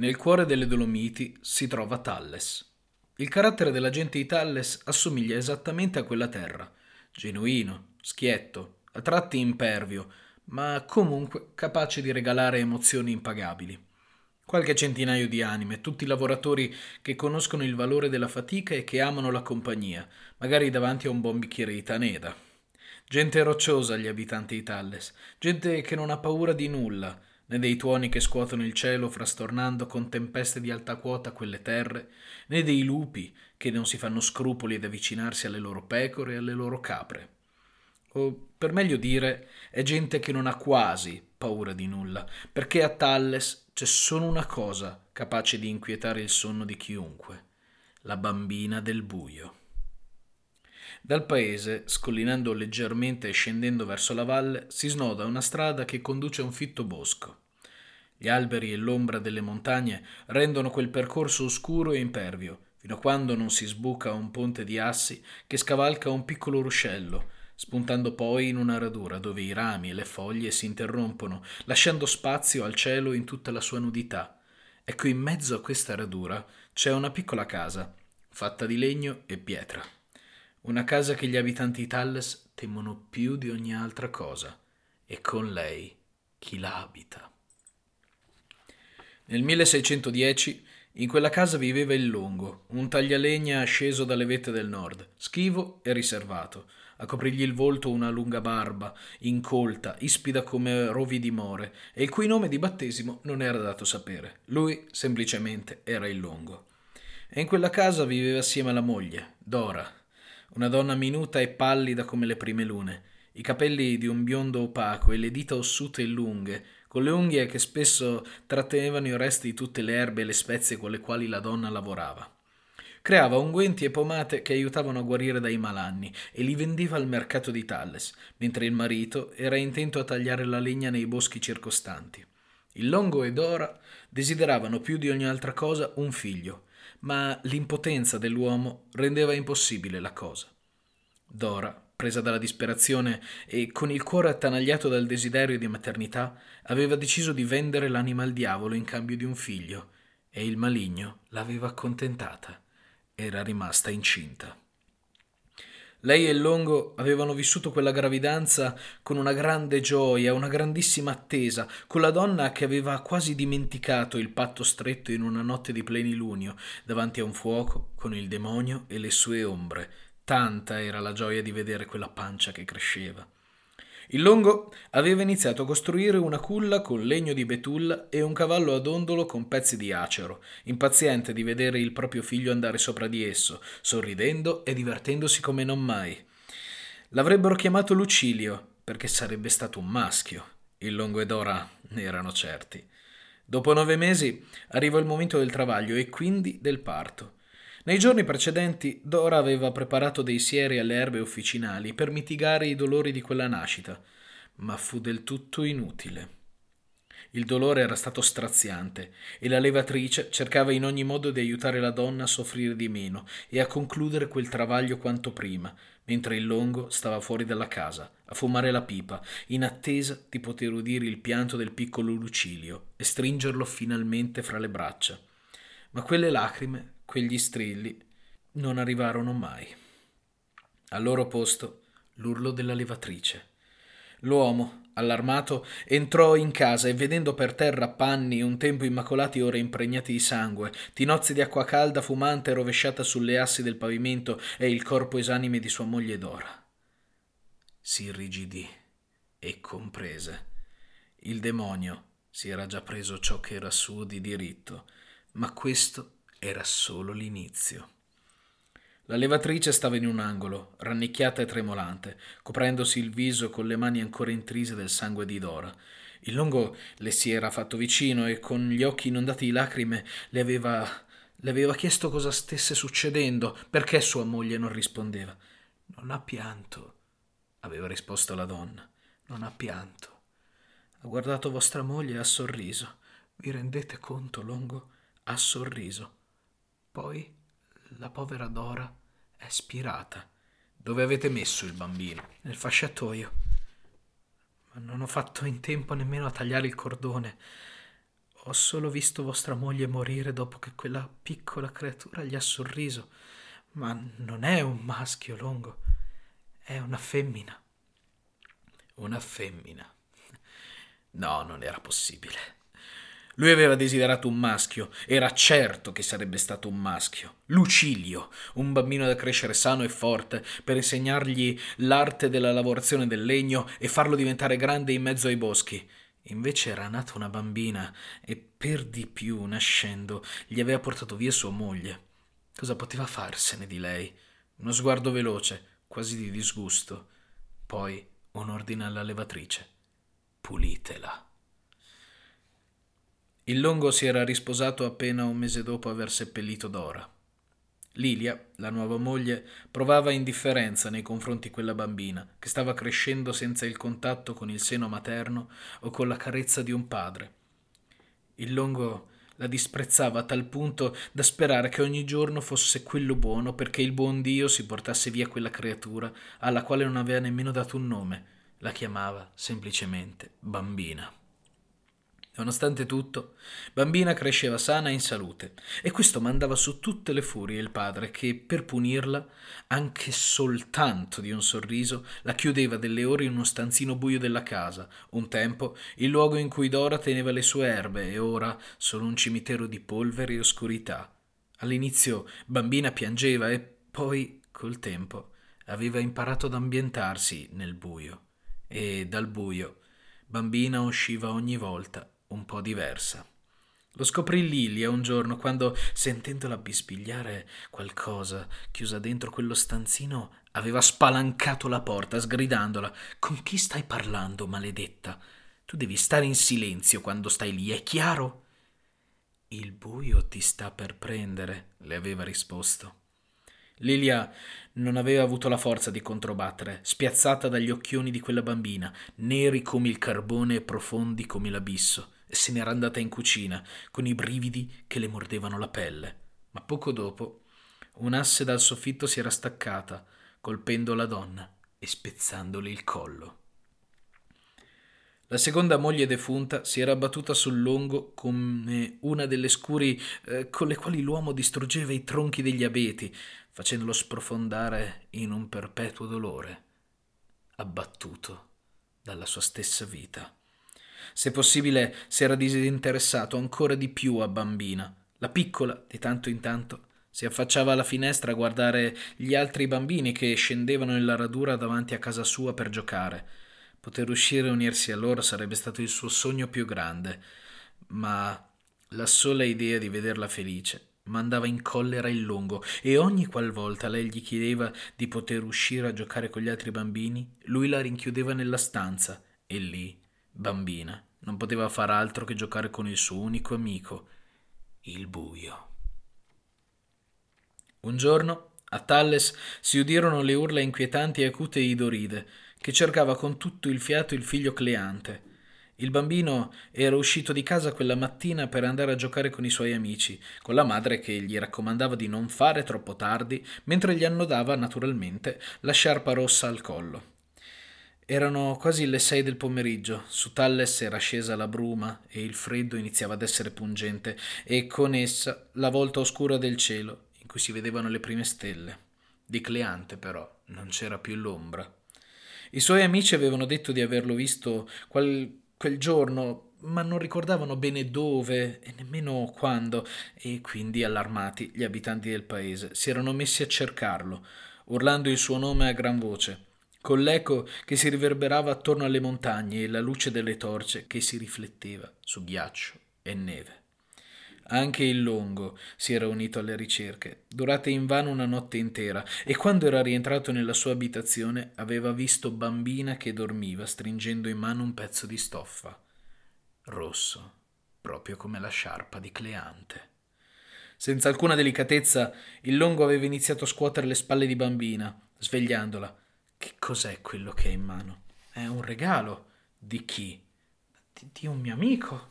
Nel cuore delle Dolomiti si trova Talles. Il carattere della gente di Talles assomiglia esattamente a quella terra. Genuino, schietto, a tratti impervio, ma comunque capace di regalare emozioni impagabili. Qualche centinaio di anime, tutti lavoratori che conoscono il valore della fatica e che amano la compagnia, magari davanti a un buon bicchiere di taneda. Gente rocciosa gli abitanti di Talles, gente che non ha paura di nulla, né dei tuoni che scuotono il cielo frastornando con tempeste di alta quota quelle terre, né dei lupi che non si fanno scrupoli ad avvicinarsi alle loro pecore e alle loro capre. O, per meglio dire, è gente che non ha quasi paura di nulla, perché a Talles c'è solo una cosa capace di inquietare il sonno di chiunque, la bambina del buio. Dal paese, scollinando leggermente e scendendo verso la valle, si snoda una strada che conduce a un fitto bosco. Gli alberi e l'ombra delle montagne rendono quel percorso oscuro e impervio, fino a quando non si sbuca un ponte di assi che scavalca un piccolo ruscello, spuntando poi in una radura dove i rami e le foglie si interrompono, lasciando spazio al cielo in tutta la sua nudità. Ecco in mezzo a questa radura c'è una piccola casa, fatta di legno e pietra. Una casa che gli abitanti di Talles temono più di ogni altra cosa, e con lei chi la abita. Nel 1610 in quella casa viveva il Longo, un taglialegna asceso dalle vette del nord, schivo e riservato. A coprirgli il volto una lunga barba, incolta, ispida come rovi di more, e il cui nome di battesimo non era dato sapere. Lui semplicemente era il Longo. E in quella casa viveva assieme alla moglie, Dora, una donna minuta e pallida come le prime lune, i capelli di un biondo opaco e le dita ossute e lunghe, con le unghie che spesso trattenevano i resti di tutte le erbe e le spezie con le quali la donna lavorava. Creava unguenti e pomate che aiutavano a guarire dai malanni e li vendeva al mercato di Talles, mentre il marito era intento a tagliare la legna nei boschi circostanti. Il Longo e Dora desideravano più di ogni altra cosa un figlio, ma l'impotenza dell'uomo rendeva impossibile la cosa. Dora presa dalla disperazione e con il cuore attanagliato dal desiderio di maternità, aveva deciso di vendere l'anima al diavolo in cambio di un figlio, e il maligno l'aveva accontentata. Era rimasta incinta. Lei e Longo avevano vissuto quella gravidanza con una grande gioia, una grandissima attesa, con la donna che aveva quasi dimenticato il patto stretto in una notte di plenilunio, davanti a un fuoco, con il demonio e le sue ombre, Tanta era la gioia di vedere quella pancia che cresceva. Il Longo aveva iniziato a costruire una culla con legno di betulla e un cavallo ad ondolo con pezzi di acero, impaziente di vedere il proprio figlio andare sopra di esso, sorridendo e divertendosi come non mai. L'avrebbero chiamato Lucilio, perché sarebbe stato un maschio. Il Longo ed Ora ne erano certi. Dopo nove mesi arrivò il momento del travaglio e quindi del parto. Nei giorni precedenti Dora aveva preparato dei sieri alle erbe officinali per mitigare i dolori di quella nascita, ma fu del tutto inutile. Il dolore era stato straziante e la levatrice cercava in ogni modo di aiutare la donna a soffrire di meno e a concludere quel travaglio quanto prima, mentre il longo stava fuori dalla casa, a fumare la pipa, in attesa di poter udire il pianto del piccolo Lucilio e stringerlo finalmente fra le braccia. Ma quelle lacrime quegli strilli non arrivarono mai. Al loro posto l'urlo della levatrice. L'uomo, allarmato, entrò in casa e vedendo per terra panni un tempo immacolati ora impregnati di sangue, tinozze di acqua calda fumante rovesciata sulle assi del pavimento e il corpo esanime di sua moglie Dora. Si irrigidì e comprese. Il demonio si era già preso ciò che era suo di diritto, ma questo era solo l'inizio. La levatrice stava in un angolo, rannicchiata e tremolante, coprendosi il viso con le mani ancora intrise del sangue di Dora. Il lungo le si era fatto vicino e con gli occhi inondati di lacrime le aveva, le aveva chiesto cosa stesse succedendo, perché sua moglie non rispondeva. Non ha pianto, aveva risposto la donna. Non ha pianto. Ha guardato vostra moglie e ha sorriso. Vi rendete conto, Longo? Ha sorriso. Poi la povera Dora è spirata. Dove avete messo il bambino? Nel fasciatoio. Ma non ho fatto in tempo nemmeno a tagliare il cordone. Ho solo visto vostra moglie morire dopo che quella piccola creatura gli ha sorriso. Ma non è un maschio longo, è una femmina. Una femmina. No, non era possibile. Lui aveva desiderato un maschio, era certo che sarebbe stato un maschio. Lucilio, un bambino da crescere sano e forte, per insegnargli l'arte della lavorazione del legno e farlo diventare grande in mezzo ai boschi. Invece era nata una bambina e per di più, nascendo, gli aveva portato via sua moglie. Cosa poteva farsene di lei? Uno sguardo veloce, quasi di disgusto. Poi un ordine alla levatrice. Pulitela. Il Longo si era risposato appena un mese dopo aver seppellito Dora. Lilia, la nuova moglie, provava indifferenza nei confronti di quella bambina, che stava crescendo senza il contatto con il seno materno o con la carezza di un padre. Il Longo la disprezzava a tal punto da sperare che ogni giorno fosse quello buono perché il buon Dio si portasse via quella creatura alla quale non aveva nemmeno dato un nome. La chiamava semplicemente bambina. Nonostante tutto, bambina cresceva sana e in salute, e questo mandava su tutte le furie il padre che, per punirla, anche soltanto di un sorriso, la chiudeva delle ore in uno stanzino buio della casa, un tempo il luogo in cui Dora teneva le sue erbe e ora solo un cimitero di polvere e oscurità. All'inizio bambina piangeva e poi, col tempo, aveva imparato ad ambientarsi nel buio, e dal buio bambina usciva ogni volta un po' diversa. Lo scoprì Lilia un giorno quando, sentendola bisbigliare qualcosa chiusa dentro quello stanzino, aveva spalancato la porta, sgridandola. Con chi stai parlando, maledetta? Tu devi stare in silenzio quando stai lì, è chiaro? Il buio ti sta per prendere, le aveva risposto. Lilia non aveva avuto la forza di controbattere, spiazzata dagli occhioni di quella bambina, neri come il carbone e profondi come l'abisso se n'era andata in cucina, con i brividi che le mordevano la pelle. Ma poco dopo un'asse dal soffitto si era staccata, colpendo la donna e spezzandole il collo. La seconda moglie defunta si era abbattuta sul longo come una delle scuri eh, con le quali l'uomo distruggeva i tronchi degli abeti, facendolo sprofondare in un perpetuo dolore, abbattuto dalla sua stessa vita. Se possibile, si era disinteressato ancora di più a bambina. La piccola, di tanto in tanto, si affacciava alla finestra a guardare gli altri bambini che scendevano nella radura davanti a casa sua per giocare. Poter uscire e unirsi a loro sarebbe stato il suo sogno più grande, ma la sola idea di vederla felice mandava in collera il lungo e ogni qualvolta lei gli chiedeva di poter uscire a giocare con gli altri bambini, lui la rinchiudeva nella stanza e lì Bambina, non poteva far altro che giocare con il suo unico amico, il buio. Un giorno, a Talles, si udirono le urla inquietanti e acute di Doride, che cercava con tutto il fiato il figlio Cleante. Il bambino era uscito di casa quella mattina per andare a giocare con i suoi amici, con la madre che gli raccomandava di non fare troppo tardi, mentre gli annodava naturalmente la sciarpa rossa al collo. Erano quasi le sei del pomeriggio, su Talles era scesa la bruma e il freddo iniziava ad essere pungente e con essa la volta oscura del cielo in cui si vedevano le prime stelle. Di Cleante però non c'era più l'ombra. I suoi amici avevano detto di averlo visto quel, quel giorno, ma non ricordavano bene dove e nemmeno quando, e quindi, allarmati, gli abitanti del paese si erano messi a cercarlo, urlando il suo nome a gran voce con l'eco che si riverberava attorno alle montagne e la luce delle torce che si rifletteva su ghiaccio e neve. Anche il Longo si era unito alle ricerche, durate invano una notte intera, e quando era rientrato nella sua abitazione aveva visto bambina che dormiva stringendo in mano un pezzo di stoffa, rosso, proprio come la sciarpa di Cleante. Senza alcuna delicatezza, il Longo aveva iniziato a scuotere le spalle di bambina, svegliandola, che cos'è quello che hai in mano? È un regalo. Di chi? Di, di un mio amico.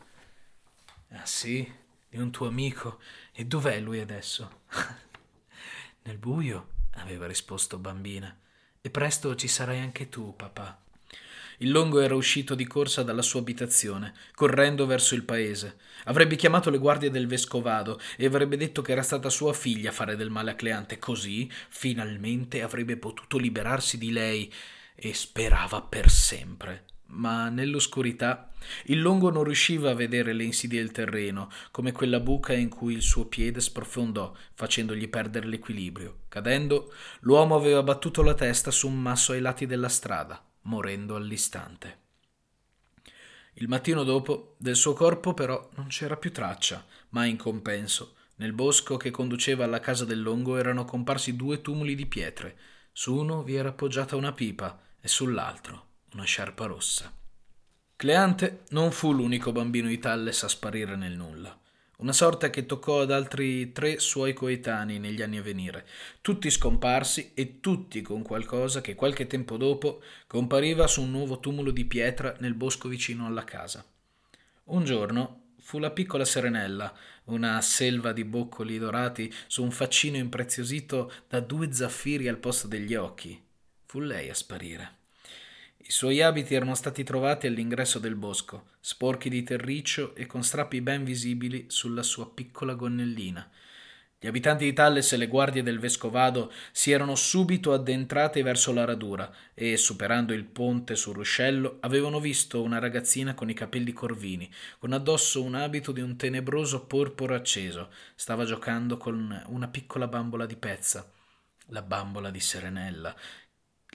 Ah sì, di un tuo amico. E dov'è lui adesso? Nel buio, aveva risposto bambina. E presto ci sarai anche tu, papà. Il Longo era uscito di corsa dalla sua abitazione, correndo verso il paese. Avrebbe chiamato le guardie del vescovado e avrebbe detto che era stata sua figlia a fare del male a Cleante, così finalmente avrebbe potuto liberarsi di lei e sperava per sempre ma nell'oscurità il longo non riusciva a vedere le insidie del terreno, come quella buca in cui il suo piede sprofondò, facendogli perdere l'equilibrio. Cadendo, l'uomo aveva battuto la testa su un masso ai lati della strada, morendo all'istante. Il mattino dopo, del suo corpo però non c'era più traccia, ma in compenso, nel bosco che conduceva alla casa del longo erano comparsi due tumuli di pietre. Su uno vi era appoggiata una pipa e sull'altro una sciarpa rossa. Cleante non fu l'unico bambino di Talles a sparire nel nulla. Una sorta che toccò ad altri tre suoi coetanei negli anni a venire, tutti scomparsi e tutti con qualcosa che qualche tempo dopo compariva su un nuovo tumulo di pietra nel bosco vicino alla casa. Un giorno fu la piccola Serenella, una selva di boccoli dorati su un faccino impreziosito da due zaffiri al posto degli occhi. Fu lei a sparire. I suoi abiti erano stati trovati all'ingresso del bosco, sporchi di terriccio e con strappi ben visibili sulla sua piccola gonnellina. Gli abitanti di Talles e le guardie del vescovado si erano subito addentrate verso la radura e, superando il ponte sul ruscello, avevano visto una ragazzina con i capelli corvini, con addosso un abito di un tenebroso porporo acceso. Stava giocando con una piccola bambola di pezza, la bambola di Serenella.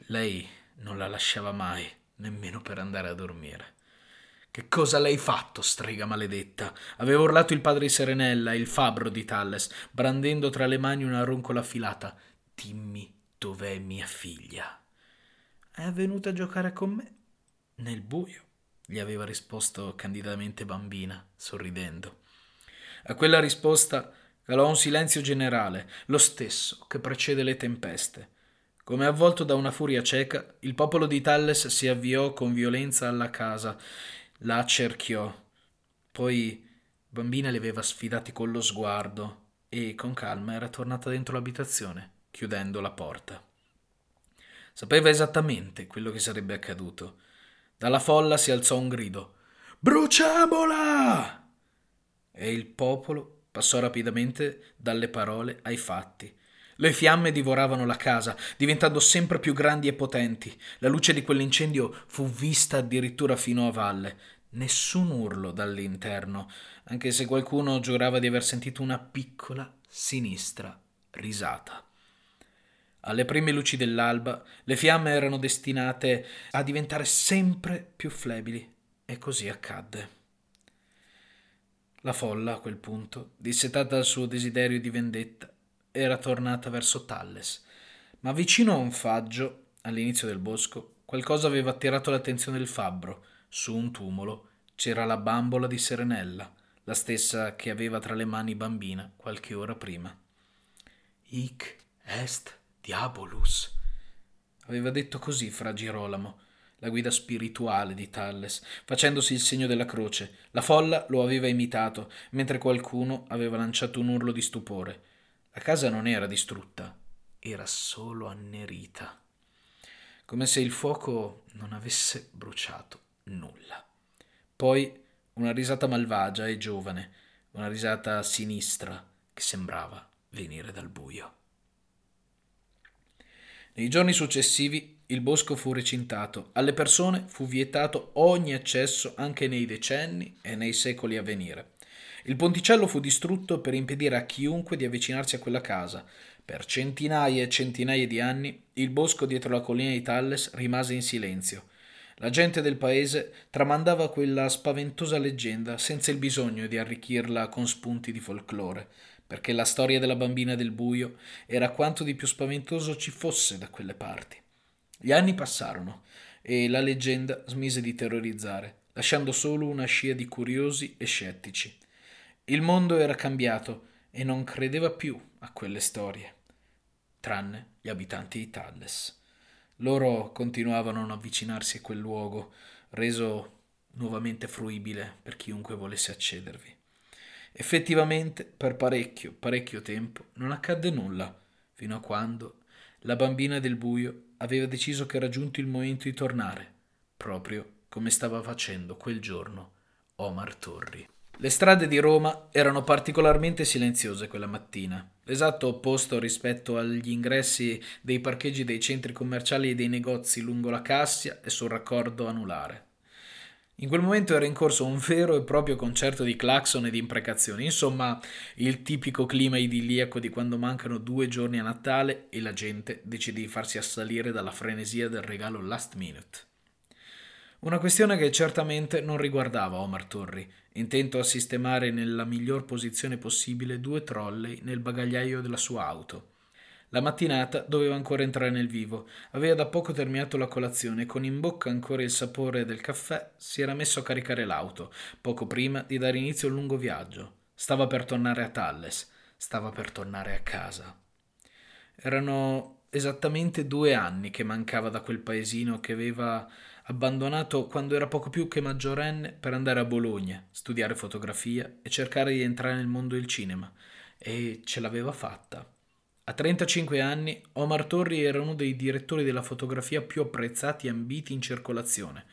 Lei non la lasciava mai, nemmeno per andare a dormire. Che cosa l'hai fatto, strega maledetta? Aveva urlato il padre di Serenella, il fabbro di Talles, brandendo tra le mani una roncola affilata. Dimmi dov'è mia figlia. È venuta a giocare con me? Nel buio, gli aveva risposto candidamente bambina, sorridendo. A quella risposta calò un silenzio generale, lo stesso che precede le tempeste. Come avvolto da una furia cieca, il popolo di Talles si avviò con violenza alla casa, la accerchiò. Poi Bambina li aveva sfidati con lo sguardo e con calma era tornata dentro l'abitazione, chiudendo la porta. Sapeva esattamente quello che sarebbe accaduto. Dalla folla si alzò un grido. Bruciamola! E il popolo passò rapidamente dalle parole ai fatti le fiamme divoravano la casa, diventando sempre più grandi e potenti. La luce di quell'incendio fu vista addirittura fino a valle. Nessun urlo dall'interno, anche se qualcuno giurava di aver sentito una piccola, sinistra risata. Alle prime luci dell'alba le fiamme erano destinate a diventare sempre più flebili e così accadde. La folla a quel punto, dissetata dal suo desiderio di vendetta, era tornata verso Talles, ma vicino a un faggio, all'inizio del bosco, qualcosa aveva attirato l'attenzione del fabbro. Su un tumulo c'era la bambola di Serenella, la stessa che aveva tra le mani bambina qualche ora prima. Hic est diabolus. Aveva detto così fra Girolamo, la guida spirituale di Talles, facendosi il segno della croce. La folla lo aveva imitato, mentre qualcuno aveva lanciato un urlo di stupore. La casa non era distrutta, era solo annerita, come se il fuoco non avesse bruciato nulla. Poi una risata malvagia e giovane, una risata sinistra che sembrava venire dal buio. Nei giorni successivi il bosco fu recintato, alle persone fu vietato ogni accesso anche nei decenni e nei secoli a venire. Il ponticello fu distrutto per impedire a chiunque di avvicinarsi a quella casa. Per centinaia e centinaia di anni il bosco dietro la collina di Talles rimase in silenzio. La gente del paese tramandava quella spaventosa leggenda senza il bisogno di arricchirla con spunti di folklore, perché la storia della bambina del buio era quanto di più spaventoso ci fosse da quelle parti. Gli anni passarono e la leggenda smise di terrorizzare, lasciando solo una scia di curiosi e scettici. Il mondo era cambiato e non credeva più a quelle storie, tranne gli abitanti di Talles. Loro continuavano a non avvicinarsi a quel luogo, reso nuovamente fruibile per chiunque volesse accedervi. Effettivamente, per parecchio, parecchio tempo, non accadde nulla, fino a quando la bambina del buio aveva deciso che era giunto il momento di tornare, proprio come stava facendo quel giorno Omar Torri. Le strade di Roma erano particolarmente silenziose quella mattina, esatto opposto rispetto agli ingressi dei parcheggi dei centri commerciali e dei negozi lungo la Cassia e sul raccordo anulare. In quel momento era in corso un vero e proprio concerto di clacson e di imprecazioni, insomma il tipico clima idilliaco di quando mancano due giorni a Natale e la gente decide di farsi assalire dalla frenesia del regalo last minute. Una questione che certamente non riguardava Omar Torri, intento a sistemare nella miglior posizione possibile due trolley nel bagagliaio della sua auto. La mattinata doveva ancora entrare nel vivo. Aveva da poco terminato la colazione e con in bocca ancora il sapore del caffè si era messo a caricare l'auto, poco prima di dare inizio al lungo viaggio. Stava per tornare a Talles, stava per tornare a casa. Erano esattamente due anni che mancava da quel paesino che aveva abbandonato quando era poco più che maggiorenne per andare a Bologna, studiare fotografia e cercare di entrare nel mondo del cinema. E ce l'aveva fatta. A 35 anni, Omar Torri era uno dei direttori della fotografia più apprezzati e ambiti in circolazione,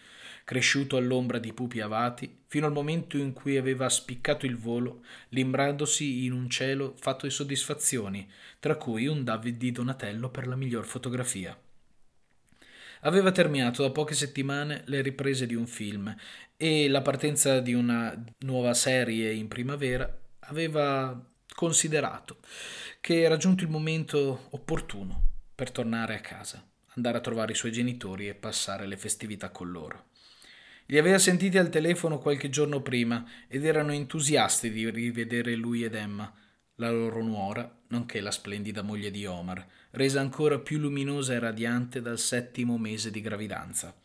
cresciuto all'ombra di pupi avati, fino al momento in cui aveva spiccato il volo, limbrandosi in un cielo fatto di soddisfazioni, tra cui un David di Donatello per la miglior fotografia. Aveva terminato da poche settimane le riprese di un film e la partenza di una nuova serie in primavera aveva considerato che era giunto il momento opportuno per tornare a casa, andare a trovare i suoi genitori e passare le festività con loro. Li aveva sentiti al telefono qualche giorno prima ed erano entusiasti di rivedere lui ed Emma, la loro nuora, nonché la splendida moglie di Omar, resa ancora più luminosa e radiante dal settimo mese di gravidanza.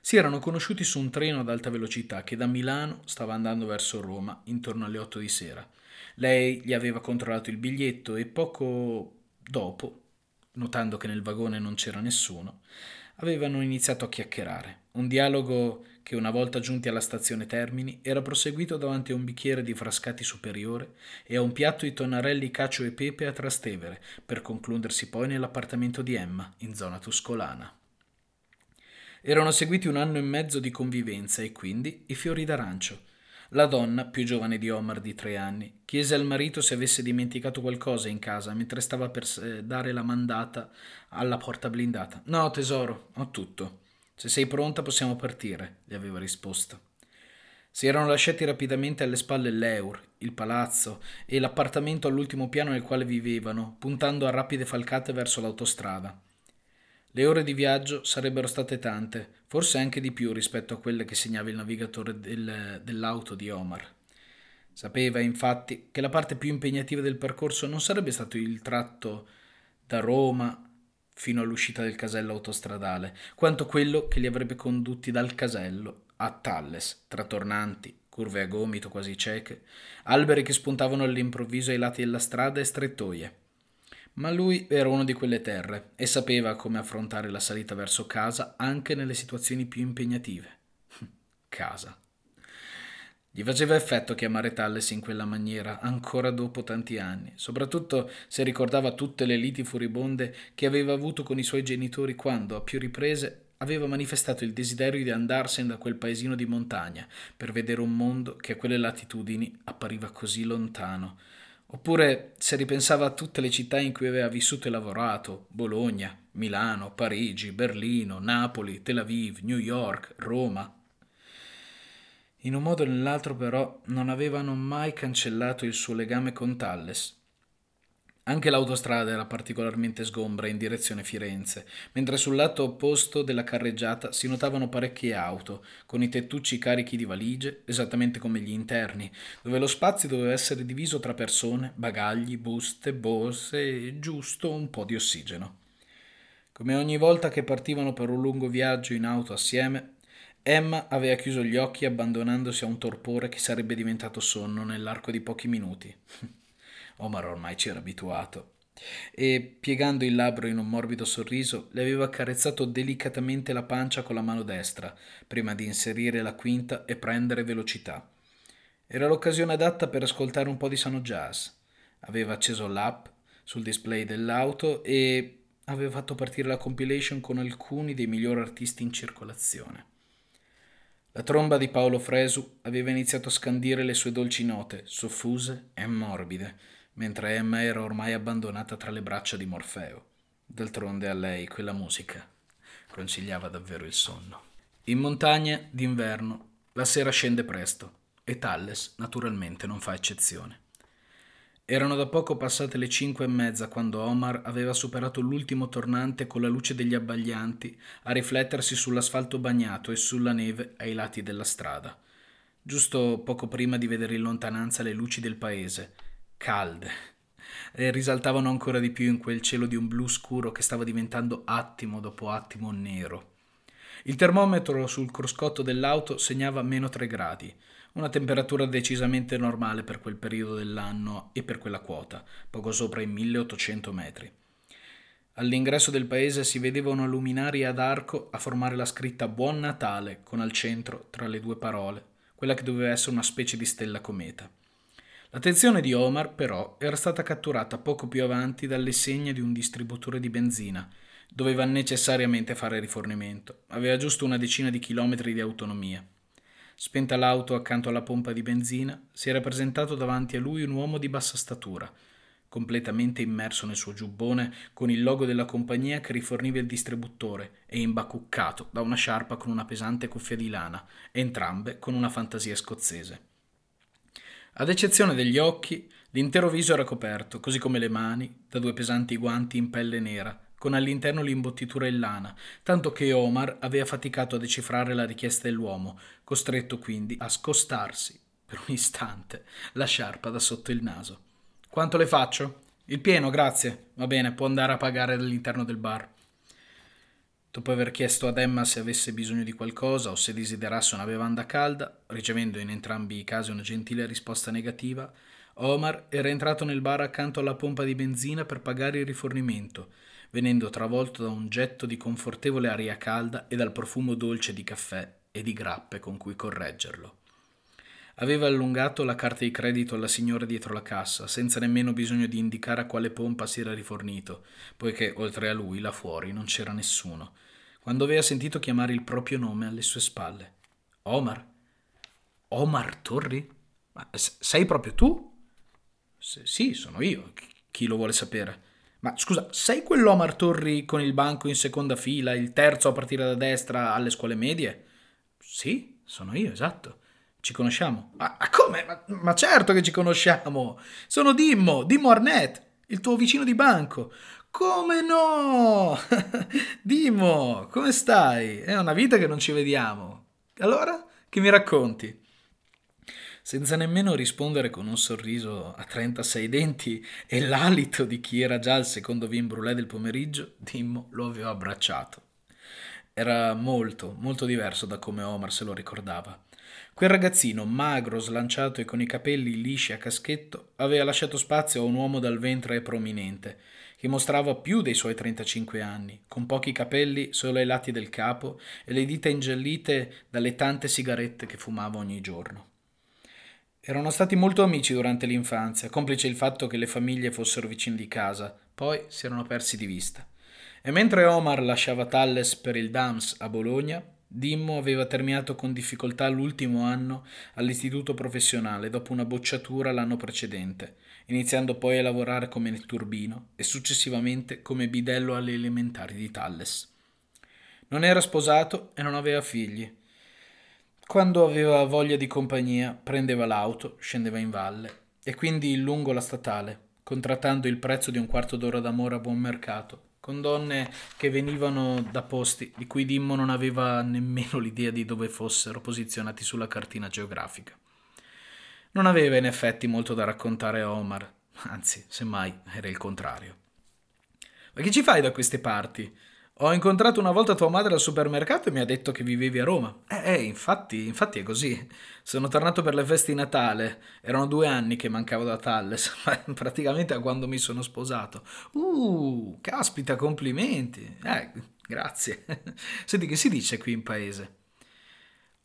Si erano conosciuti su un treno ad alta velocità che da Milano stava andando verso Roma intorno alle otto di sera. Lei gli aveva controllato il biglietto e poco dopo, notando che nel vagone non c'era nessuno, avevano iniziato a chiacchierare. Un dialogo che una volta giunti alla stazione Termini era proseguito davanti a un bicchiere di frascati superiore e a un piatto di tonnarelli cacio e pepe a Trastevere, per concludersi poi nell'appartamento di Emma, in zona tuscolana. Erano seguiti un anno e mezzo di convivenza e quindi i fiori d'arancio. La donna, più giovane di Omar di tre anni, chiese al marito se avesse dimenticato qualcosa in casa mentre stava per dare la mandata alla porta blindata. No, tesoro, ho tutto. Se sei pronta possiamo partire, gli aveva risposto. Si erano lasciati rapidamente alle spalle l'Eur, il palazzo e l'appartamento all'ultimo piano nel quale vivevano, puntando a rapide falcate verso l'autostrada. Le ore di viaggio sarebbero state tante, forse anche di più rispetto a quelle che segnava il navigatore del, dell'auto di Omar. Sapeva infatti che la parte più impegnativa del percorso non sarebbe stato il tratto da Roma fino all'uscita del casello autostradale, quanto quello che li avrebbe condotti dal casello a Talles, tra tornanti, curve a gomito quasi cieche, alberi che spuntavano all'improvviso ai lati della strada e strettoie. Ma lui era uno di quelle terre e sapeva come affrontare la salita verso casa anche nelle situazioni più impegnative. casa. Gli faceva effetto chiamare Talles in quella maniera, ancora dopo tanti anni, soprattutto se ricordava tutte le liti furibonde che aveva avuto con i suoi genitori quando, a più riprese, aveva manifestato il desiderio di andarsene da quel paesino di montagna per vedere un mondo che a quelle latitudini appariva così lontano. Oppure se ripensava a tutte le città in cui aveva vissuto e lavorato, Bologna, Milano, Parigi, Berlino, Napoli, Tel Aviv, New York, Roma, in un modo o nell'altro però non avevano mai cancellato il suo legame con Talles. Anche l'autostrada era particolarmente sgombra in direzione Firenze, mentre sul lato opposto della carreggiata si notavano parecchie auto, con i tettucci carichi di valigie, esattamente come gli interni, dove lo spazio doveva essere diviso tra persone, bagagli, buste, borse e giusto un po' di ossigeno. Come ogni volta che partivano per un lungo viaggio in auto assieme, Emma aveva chiuso gli occhi abbandonandosi a un torpore che sarebbe diventato sonno nell'arco di pochi minuti. Omar ormai ci era abituato e, piegando il labbro in un morbido sorriso, le aveva accarezzato delicatamente la pancia con la mano destra, prima di inserire la quinta e prendere velocità. Era l'occasione adatta per ascoltare un po' di sano jazz. Aveva acceso l'app sul display dell'auto e aveva fatto partire la compilation con alcuni dei migliori artisti in circolazione. La tromba di Paolo Fresu aveva iniziato a scandire le sue dolci note, soffuse e morbide, mentre Emma era ormai abbandonata tra le braccia di Morfeo. D'altronde a lei quella musica consigliava davvero il sonno. In montagna, d'inverno, la sera scende presto e Talles naturalmente non fa eccezione. Erano da poco passate le cinque e mezza quando Omar aveva superato l'ultimo tornante con la luce degli abbaglianti a riflettersi sull'asfalto bagnato e sulla neve ai lati della strada. Giusto poco prima di vedere in lontananza le luci del paese, calde, e risaltavano ancora di più in quel cielo di un blu scuro che stava diventando attimo dopo attimo nero. Il termometro sul cruscotto dell'auto segnava meno tre gradi una temperatura decisamente normale per quel periodo dell'anno e per quella quota, poco sopra i 1800 metri. All'ingresso del paese si vedeva una luminaria ad arco a formare la scritta Buon Natale con al centro, tra le due parole, quella che doveva essere una specie di stella cometa. L'attenzione di Omar, però, era stata catturata poco più avanti dalle segne di un distributore di benzina. Doveva necessariamente fare rifornimento. Aveva giusto una decina di chilometri di autonomia. Spenta l'auto accanto alla pompa di benzina, si era presentato davanti a lui un uomo di bassa statura, completamente immerso nel suo giubbone, con il logo della compagnia che riforniva il distributore e imbacuccato da una sciarpa con una pesante cuffia di lana, entrambe con una fantasia scozzese. Ad eccezione degli occhi, l'intero viso era coperto, così come le mani, da due pesanti guanti in pelle nera, con all'interno l'imbottitura in lana, tanto che Omar aveva faticato a decifrare la richiesta dell'uomo, costretto quindi a scostarsi per un istante la sciarpa da sotto il naso. Quanto le faccio? Il pieno, grazie. Va bene, può andare a pagare all'interno del bar. Dopo aver chiesto ad Emma se avesse bisogno di qualcosa o se desiderasse una bevanda calda, ricevendo in entrambi i casi una gentile risposta negativa, Omar era entrato nel bar accanto alla pompa di benzina per pagare il rifornimento venendo travolto da un getto di confortevole aria calda e dal profumo dolce di caffè e di grappe con cui correggerlo. Aveva allungato la carta di credito alla signora dietro la cassa, senza nemmeno bisogno di indicare a quale pompa si era rifornito, poiché oltre a lui là fuori non c'era nessuno, quando aveva sentito chiamare il proprio nome alle sue spalle. Omar? Omar Torri? Ma sei proprio tu? S- sì, sono io. Chi lo vuole sapere? Ma scusa, sei quell'Omar Torri con il banco in seconda fila, il terzo a partire da destra alle scuole medie? Sì, sono io, esatto. Ci conosciamo? Ma, come? Ma, ma, certo che ci conosciamo! Sono Dimmo, Dimmo Arnett, il tuo vicino di banco. Come no? Dimmo, come stai? È una vita che non ci vediamo. Allora, che mi racconti? Senza nemmeno rispondere con un sorriso a 36 denti e l'alito di chi era già al secondo vin brûlé del pomeriggio, Dimmo lo aveva abbracciato. Era molto, molto diverso da come Omar se lo ricordava. Quel ragazzino, magro, slanciato e con i capelli lisci a caschetto, aveva lasciato spazio a un uomo dal ventre prominente, che mostrava più dei suoi 35 anni, con pochi capelli solo ai lati del capo e le dita ingiallite dalle tante sigarette che fumava ogni giorno. Erano stati molto amici durante l'infanzia, complice il fatto che le famiglie fossero vicine di casa, poi si erano persi di vista. E mentre Omar lasciava Talles per il Dams a Bologna, Dimmo aveva terminato con difficoltà l'ultimo anno all'istituto professionale dopo una bocciatura l'anno precedente, iniziando poi a lavorare come netturbino e successivamente come bidello alle elementari di Talles. Non era sposato e non aveva figli, quando aveva voglia di compagnia, prendeva l'auto, scendeva in valle e quindi lungo la statale, contrattando il prezzo di un quarto d'ora d'amore a buon mercato, con donne che venivano da posti di cui Dimmo non aveva nemmeno l'idea di dove fossero posizionati sulla cartina geografica. Non aveva in effetti molto da raccontare a Omar, anzi, semmai era il contrario. Ma che ci fai da queste parti? Ho incontrato una volta tua madre al supermercato e mi ha detto che vivevi a Roma. Eh, eh, infatti, infatti è così. Sono tornato per le feste di Natale. Erano due anni che mancavo da Talles, praticamente a quando mi sono sposato. Uh, caspita, complimenti. Eh, grazie. Senti, che si dice qui in paese?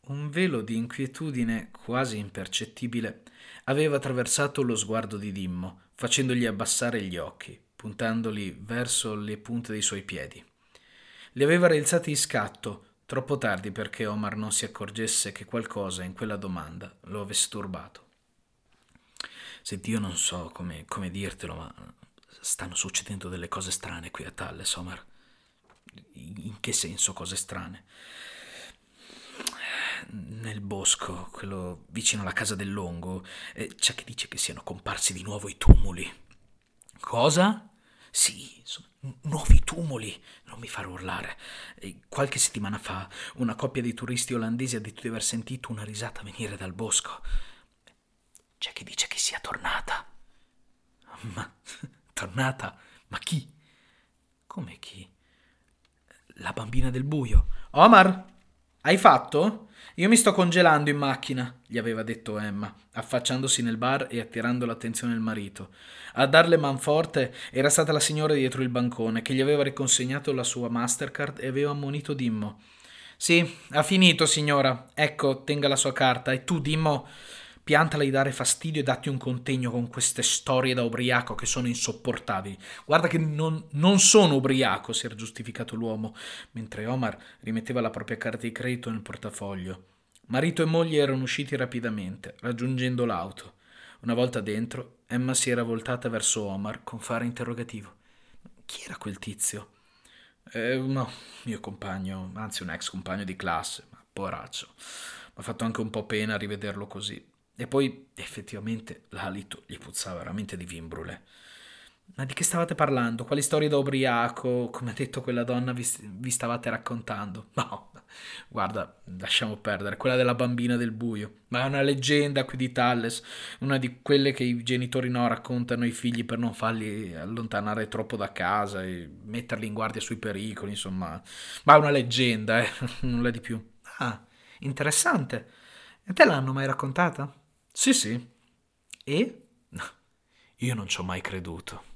Un velo di inquietudine quasi impercettibile aveva attraversato lo sguardo di Dimmo, facendogli abbassare gli occhi puntandoli verso le punte dei suoi piedi. Li aveva rialzati di scatto, troppo tardi perché Omar non si accorgesse che qualcosa in quella domanda lo avesse turbato. Senti, io non so come, come dirtelo, ma stanno succedendo delle cose strane qui a Talles, Omar. In che senso cose strane? Nel bosco, quello vicino alla casa del Longo, eh, c'è chi dice che siano comparsi di nuovo i tumuli. Cosa? Sì, sono nuovi tumuli, non mi far urlare. Qualche settimana fa una coppia di turisti olandesi ha detto di aver sentito una risata venire dal bosco. C'è chi dice che sia tornata. Ma tornata? Ma chi? Come chi? La bambina del buio. Omar, hai fatto? Io mi sto congelando in macchina, gli aveva detto Emma, affacciandosi nel bar e attirando l'attenzione del marito. A darle manforte era stata la signora dietro il bancone, che gli aveva riconsegnato la sua Mastercard e aveva ammonito Dimmo. Sì, ha finito, signora. Ecco, tenga la sua carta. E tu, Dimmo, piantala di dare fastidio e datti un contegno con queste storie da ubriaco che sono insopportabili. Guarda che non, non sono ubriaco, si era giustificato l'uomo, mentre Omar rimetteva la propria carta di credito nel portafoglio. Marito e moglie erano usciti rapidamente, raggiungendo l'auto. Una volta dentro, Emma si era voltata verso Omar con fare interrogativo. Chi era quel tizio? Eh, no, mio compagno, anzi un ex compagno di classe, ma poraccio. Mi ha fatto anche un po' pena rivederlo così. E poi, effettivamente, l'alito gli puzzava veramente di vimbrule. Ma di che stavate parlando? Quali storie da ubriaco? Come ha detto quella donna vi, vi stavate raccontando? No, Guarda, lasciamo perdere, quella della bambina del buio, ma è una leggenda qui di Talles, una di quelle che i genitori no raccontano ai figli per non farli allontanare troppo da casa e metterli in guardia sui pericoli, insomma. Ma è una leggenda, eh, nulla di più. Ah, interessante. E te l'hanno mai raccontata? Sì, sì. E? Io non ci ho mai creduto.